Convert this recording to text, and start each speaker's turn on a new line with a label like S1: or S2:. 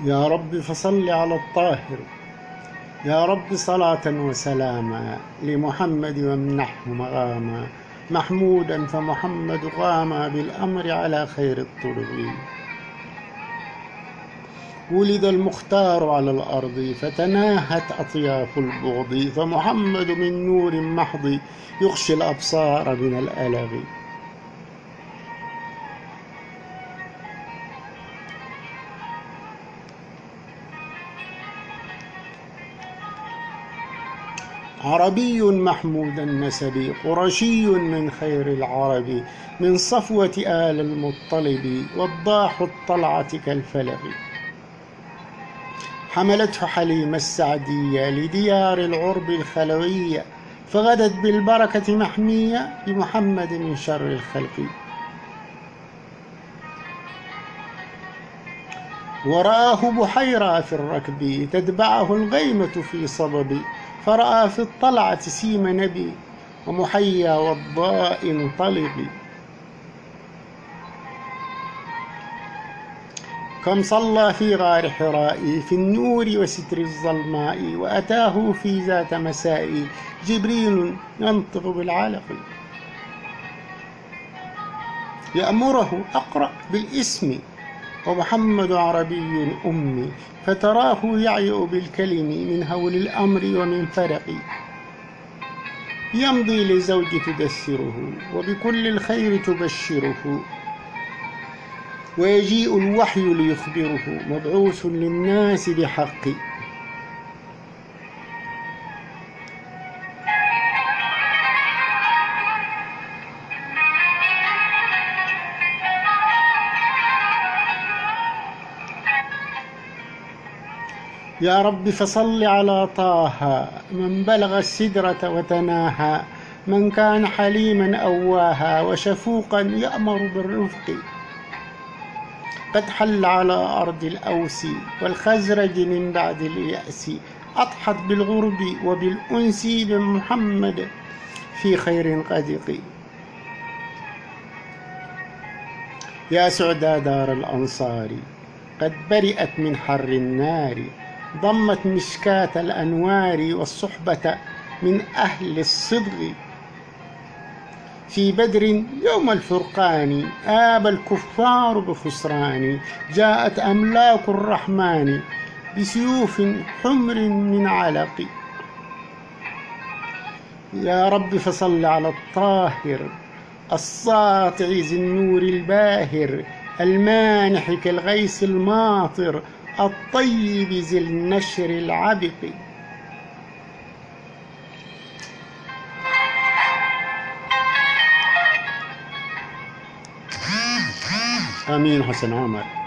S1: يا رب فصل على الطاهر. يا رب صلاة وسلاما لمحمد وامنحه مغاما محمودا فمحمد قام بالأمر على خير الطرق. ولد المختار على الأرض فتناهت أطياف البغض. فمحمد من نور محض يغشي الأبصار من الألغ. عربي محمود النسب قرشي من خير العرب من صفوة آل المطلب وضاح الطلعة كالفلق. حملته حليمة السعدية لديار العرب الخلوية فغدت بالبركة محمية بمحمد من شر الخلق. ورآه بحيرة في الركب تتبعه الغيمة في صبب. فرأى في الطلعة سيم نبي ومحيا والضاء انطلق كم صلى في غار حراء في النور وستر الظلماء وأتاه في ذات مساء جبريل ينطق بالعلق يأمره أقرأ بالاسم. ومحمد عربي أمي فتراه يعيء بالكلم من هول الأمر ومن فرق يمضي لزوج تدثره وبكل الخير تبشره. ويجيء الوحي ليخبره مبعوث للناس بحق يا رب فصل على طه من بلغ السدرة وتناهى من كان حليما أواها وشفوقا يأمر بالرفق. قد حل على أرض الأوس والخزرج من بعد اليأس أضحت بالغرب وبالأنس بمحمد في خير قدق. يا سعدى دار الأنصار قد برئت من حر النار. ضمت مشكاة الأنوار والصحبة من أهل الصدق. في بدر يوم الفرقان آب الكفار بخسران جاءت أملاك الرحمن بسيوف حمر من علق. يا رب فصل على الطاهر الساطع ذي النور الباهر المانح كالغيث الماطر الطيب ذي النشر العبق. آمين حسن عمر.